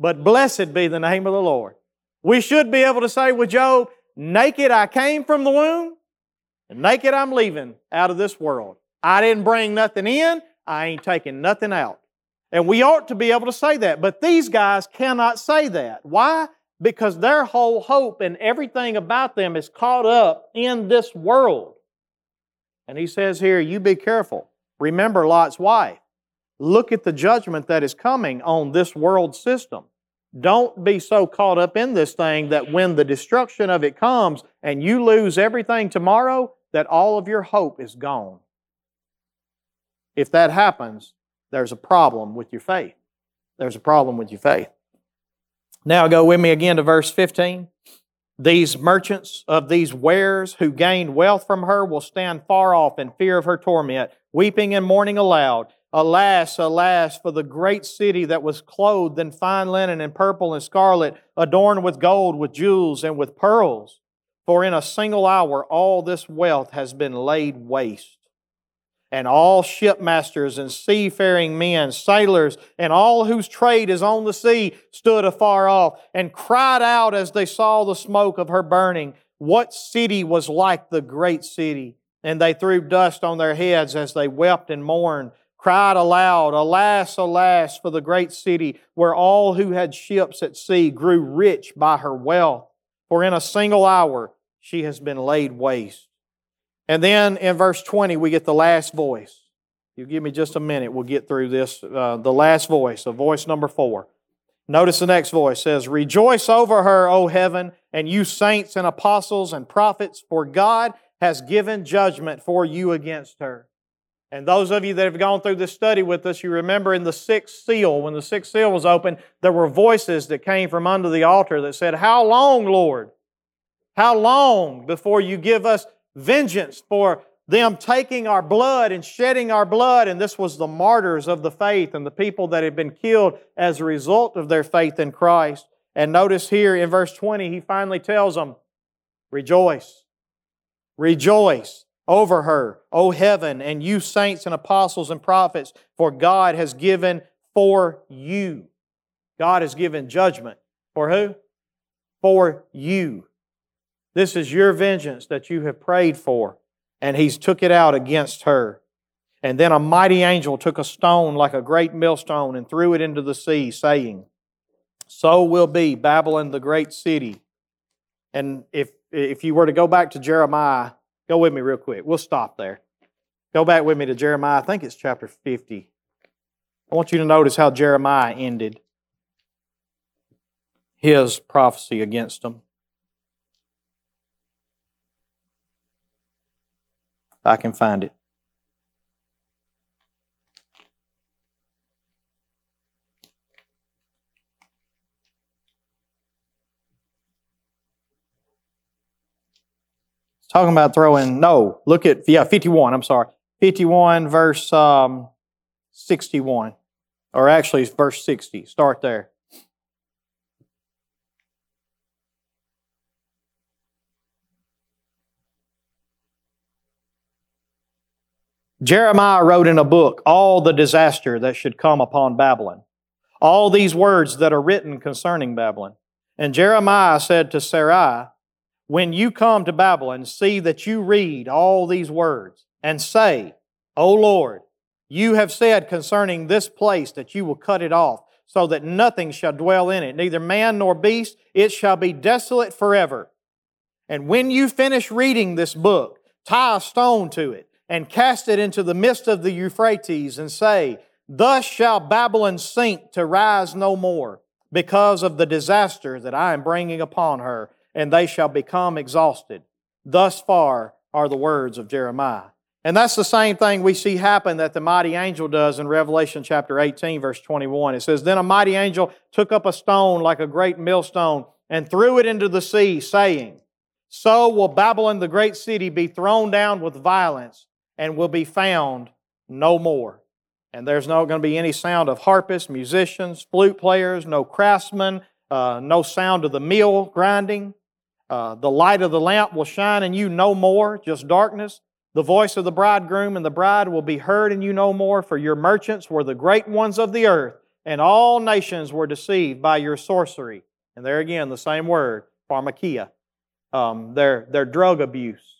Speaker 1: But blessed be the name of the Lord. We should be able to say with Job, Naked I came from the womb, and naked I'm leaving out of this world. I didn't bring nothing in, I ain't taking nothing out. And we ought to be able to say that. But these guys cannot say that. Why? Because their whole hope and everything about them is caught up in this world. And he says here, you be careful. Remember Lot's wife. Look at the judgment that is coming on this world system. Don't be so caught up in this thing that when the destruction of it comes and you lose everything tomorrow, that all of your hope is gone. If that happens, there's a problem with your faith. There's a problem with your faith. Now go with me again to verse 15. These merchants of these wares who gained wealth from her will stand far off in fear of her torment, weeping and mourning aloud. Alas, alas, for the great city that was clothed in fine linen and purple and scarlet, adorned with gold, with jewels, and with pearls. For in a single hour all this wealth has been laid waste and all shipmasters and seafaring men, sailors, and all whose trade is on the sea stood afar off and cried out as they saw the smoke of her burning. What city was like the great city? And they threw dust on their heads as they wept and mourned, cried aloud, Alas, alas, for the great city where all who had ships at sea grew rich by her wealth. For in a single hour she has been laid waste. And then in verse 20, we get the last voice. You give me just a minute, we'll get through this. Uh, the last voice, of voice number four. Notice the next voice says, Rejoice over her, O heaven, and you saints and apostles and prophets, for God has given judgment for you against her. And those of you that have gone through this study with us, you remember in the sixth seal, when the sixth seal was opened, there were voices that came from under the altar that said, How long, Lord? How long before you give us vengeance for them taking our blood and shedding our blood. And this was the martyrs of the faith and the people that had been killed as a result of their faith in Christ. And notice here in verse 20, he finally tells them, Rejoice. Rejoice over her, O heaven, and you saints and apostles and prophets, for God has given for you. God has given judgment. For who? For you. This is your vengeance that you have prayed for. And he's took it out against her. And then a mighty angel took a stone like a great millstone and threw it into the sea, saying, So will be Babylon the great city. And if, if you were to go back to Jeremiah, go with me real quick. We'll stop there. Go back with me to Jeremiah. I think it's chapter 50. I want you to notice how Jeremiah ended his prophecy against them. I can find it. It's talking about throwing, no, look at, yeah, 51, I'm sorry. 51, verse um, 61. Or actually, verse 60. Start there. Jeremiah wrote in a book all the disaster that should come upon Babylon, all these words that are written concerning Babylon. And Jeremiah said to Seraiah, When you come to Babylon, see that you read all these words and say, O Lord, you have said concerning this place that you will cut it off, so that nothing shall dwell in it, neither man nor beast, it shall be desolate forever. And when you finish reading this book, tie a stone to it and cast it into the midst of the Euphrates and say, Thus shall Babylon sink to rise no more because of the disaster that I am bringing upon her, and they shall become exhausted. Thus far are the words of Jeremiah. And that's the same thing we see happen that the mighty angel does in Revelation chapter 18, verse 21. It says, Then a mighty angel took up a stone like a great millstone and threw it into the sea, saying, So will Babylon the great city be thrown down with violence and will be found no more. And there's not going to be any sound of harpists, musicians, flute players, no craftsmen, uh, no sound of the mill grinding. Uh, the light of the lamp will shine in you no more, just darkness. The voice of the bridegroom and the bride will be heard in you no more, for your merchants were the great ones of the earth, and all nations were deceived by your sorcery. And there again, the same word, pharmakeia, um, their, their drug abuse.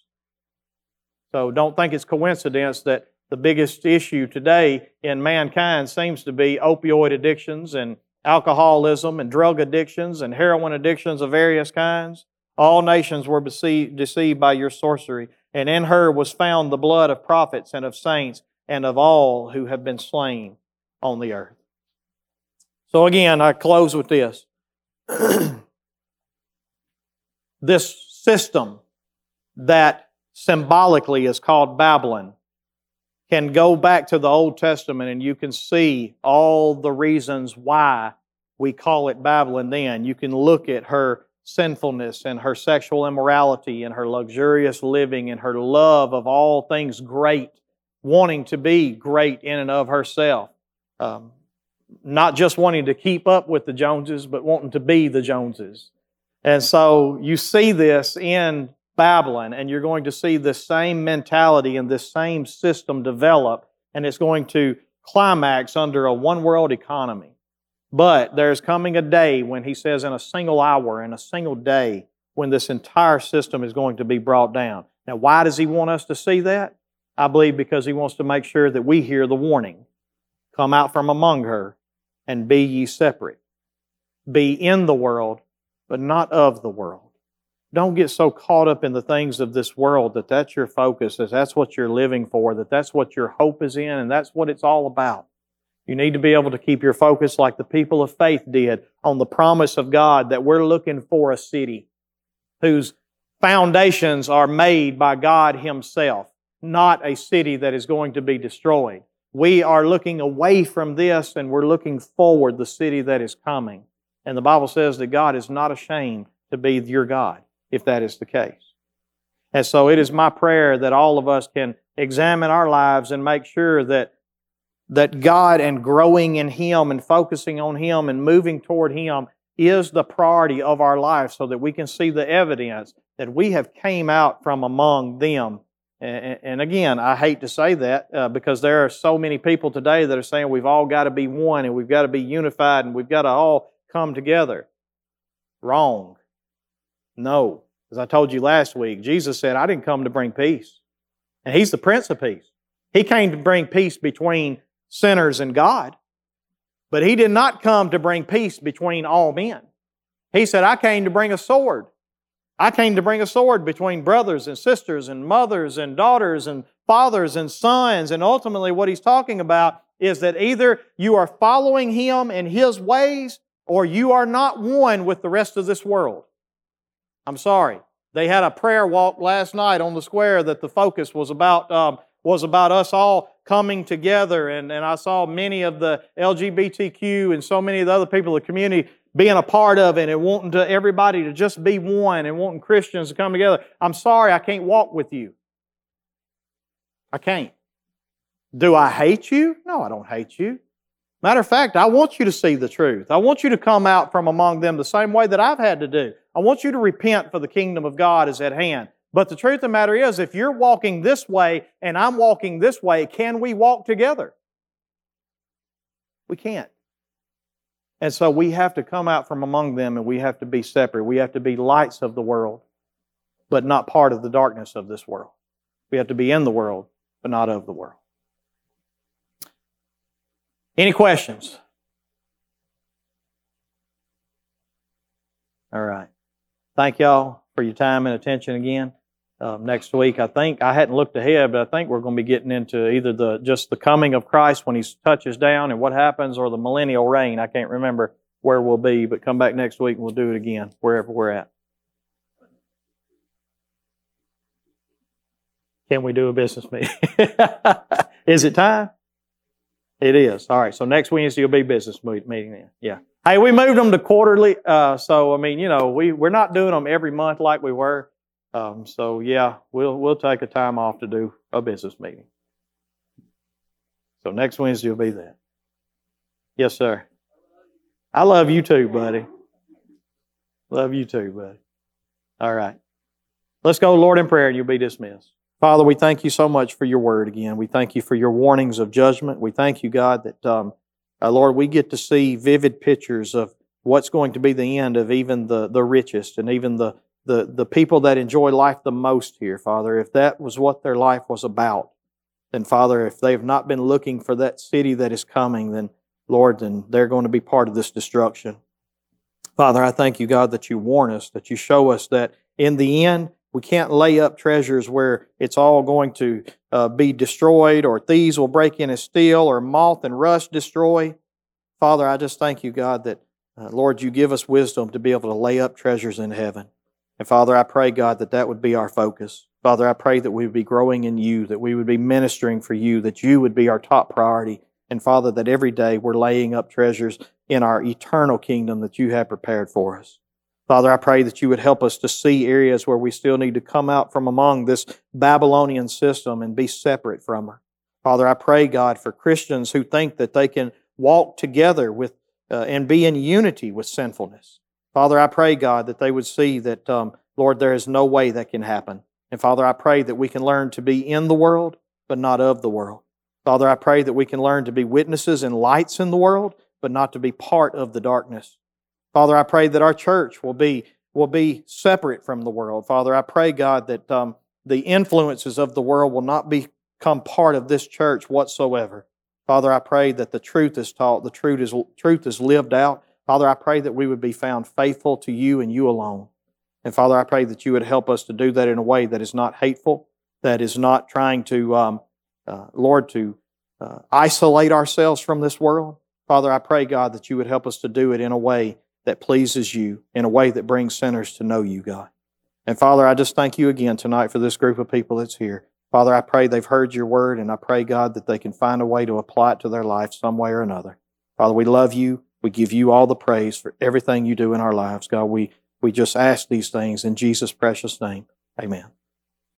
Speaker 1: So don't think it's coincidence that the biggest issue today in mankind seems to be opioid addictions and alcoholism and drug addictions and heroin addictions of various kinds. All nations were deceived by your sorcery, and in her was found the blood of prophets and of saints and of all who have been slain on the earth. So again, I close with this. this system that symbolically is called Babylon can go back to the Old Testament and you can see all the reasons why we call it Babylon then. You can look at her sinfulness and her sexual immorality and her luxurious living and her love of all things great, wanting to be great in and of herself. Um, not just wanting to keep up with the Joneses, but wanting to be the Joneses. And so you see this in Babylon, and you're going to see this same mentality and this same system develop, and it's going to climax under a one world economy. But there's coming a day when he says, in a single hour, in a single day, when this entire system is going to be brought down. Now, why does he want us to see that? I believe because he wants to make sure that we hear the warning come out from among her and be ye separate. Be in the world, but not of the world. Don't get so caught up in the things of this world that that's your focus, that that's what you're living for, that that's what your hope is in, and that's what it's all about. You need to be able to keep your focus like the people of faith did on the promise of God that we're looking for a city whose foundations are made by God Himself, not a city that is going to be destroyed. We are looking away from this and we're looking forward the city that is coming. And the Bible says that God is not ashamed to be your God, if that is the case. And so it is my prayer that all of us can examine our lives and make sure that that God and growing in Him and focusing on Him and moving toward Him is the priority of our life so that we can see the evidence that we have came out from among them. And, again, I hate to say that uh, because there are so many people today that are saying we've all got to be one and we've got to be unified and we've got to all come together. Wrong. No. As I told you last week, Jesus said, I didn't come to bring peace. And He's the Prince of Peace. He came to bring peace between sinners and God. But he did not come to bring peace between all men. He said, I came to bring a sword. I came to bring a sword between brothers and sisters and mothers and daughters and fathers and sons. And ultimately, what he's talking about is that either you are following him and his ways or you are not one with the rest of this world. I'm sorry. They had a prayer walk last night on the square that the focus was about um, was about us all coming together. And, and I saw many of the LGBTQ and so many of the other people in the community being a part of it and wanting to everybody to just be one and wanting Christians to come together. I'm sorry, I can't walk with you. I can't. Do I hate you? No, I don't hate you. Matter of fact, I want you to see the truth. I want you to come out from among them the same way that I've had to do. I want you to repent for the kingdom of God is at hand. But the truth of the matter is, if you're walking this way and I'm walking this way, can we walk together? We can't. And so we have to come out from among them and we have to be separate. We have to be lights of the world, but not part of the darkness of this world. We have to be in the world, but not of the world. Any questions? All right. Thank y'all for your time and attention again um, next week. I think I hadn't looked ahead, but I think we're going to be getting into either the just the coming of Christ when He touches down and what happens, or the millennial reign. I can't remember where we'll be, but come back next week and we'll do it again wherever we're at. Can we do a business meeting? is it time? It is. All right. So next Wednesday will be business meeting then. Yeah. Hey, we moved them to quarterly. Uh, so I mean, you know, we we're not doing them every month like we were. Um, so yeah, we'll we'll take a time off to do a business meeting. So next Wednesday will be that. Yes, sir. I love you too, buddy. Love you too, buddy. All right. Let's go, Lord, in prayer, and you'll be dismissed. Father, we thank you so much for your word again. We thank you for your warnings of judgment. We thank you, God, that, um, uh, Lord, we get to see vivid pictures of what's going to be the end of even the, the richest and even the, the, the people that enjoy life the most here, Father. If that was what their life was about, then, Father, if they have not been looking for that city that is coming, then, Lord, then they're going to be part of this destruction. Father, I thank you, God, that you warn us, that you show us that in the end, we can't lay up treasures where it's all going to uh, be destroyed or thieves will break in and steal or moth and rust destroy. Father, I just thank you, God, that, uh, Lord, you give us wisdom to be able to lay up treasures in heaven. And Father, I pray, God, that that would be our focus. Father, I pray that we would be growing in you, that we would be ministering for you, that you would be our top priority. And Father, that every day we're laying up treasures in our eternal kingdom that you have prepared for us. Father, I pray that you would help us to see areas where we still need to come out from among this Babylonian system and be separate from her. Father, I pray, God, for Christians who think that they can walk together with uh, and be in unity with sinfulness. Father, I pray, God, that they would see that, um, Lord, there is no way that can happen. And Father, I pray that we can learn to be in the world, but not of the world. Father, I pray that we can learn to be witnesses and lights in the world, but not to be part of the darkness. Father, I pray that our church will be, will be separate from the world. Father, I pray, God, that um, the influences of the world will not become part of this church whatsoever. Father, I pray that the truth is taught, the truth is, truth is lived out. Father, I pray that we would be found faithful to you and you alone. And Father, I pray that you would help us to do that in a way that is not hateful, that is not trying to, um, uh, Lord, to uh, isolate ourselves from this world. Father, I pray, God, that you would help us to do it in a way that pleases you in a way that brings sinners to know you, God. And Father, I just thank you again tonight for this group of people that's here. Father, I pray they've heard your word, and I pray, God, that they can find a way to apply it to their life some way or another. Father, we love you. We give you all the praise for everything you do in our lives. God, we, we just ask these things in Jesus' precious name. Amen.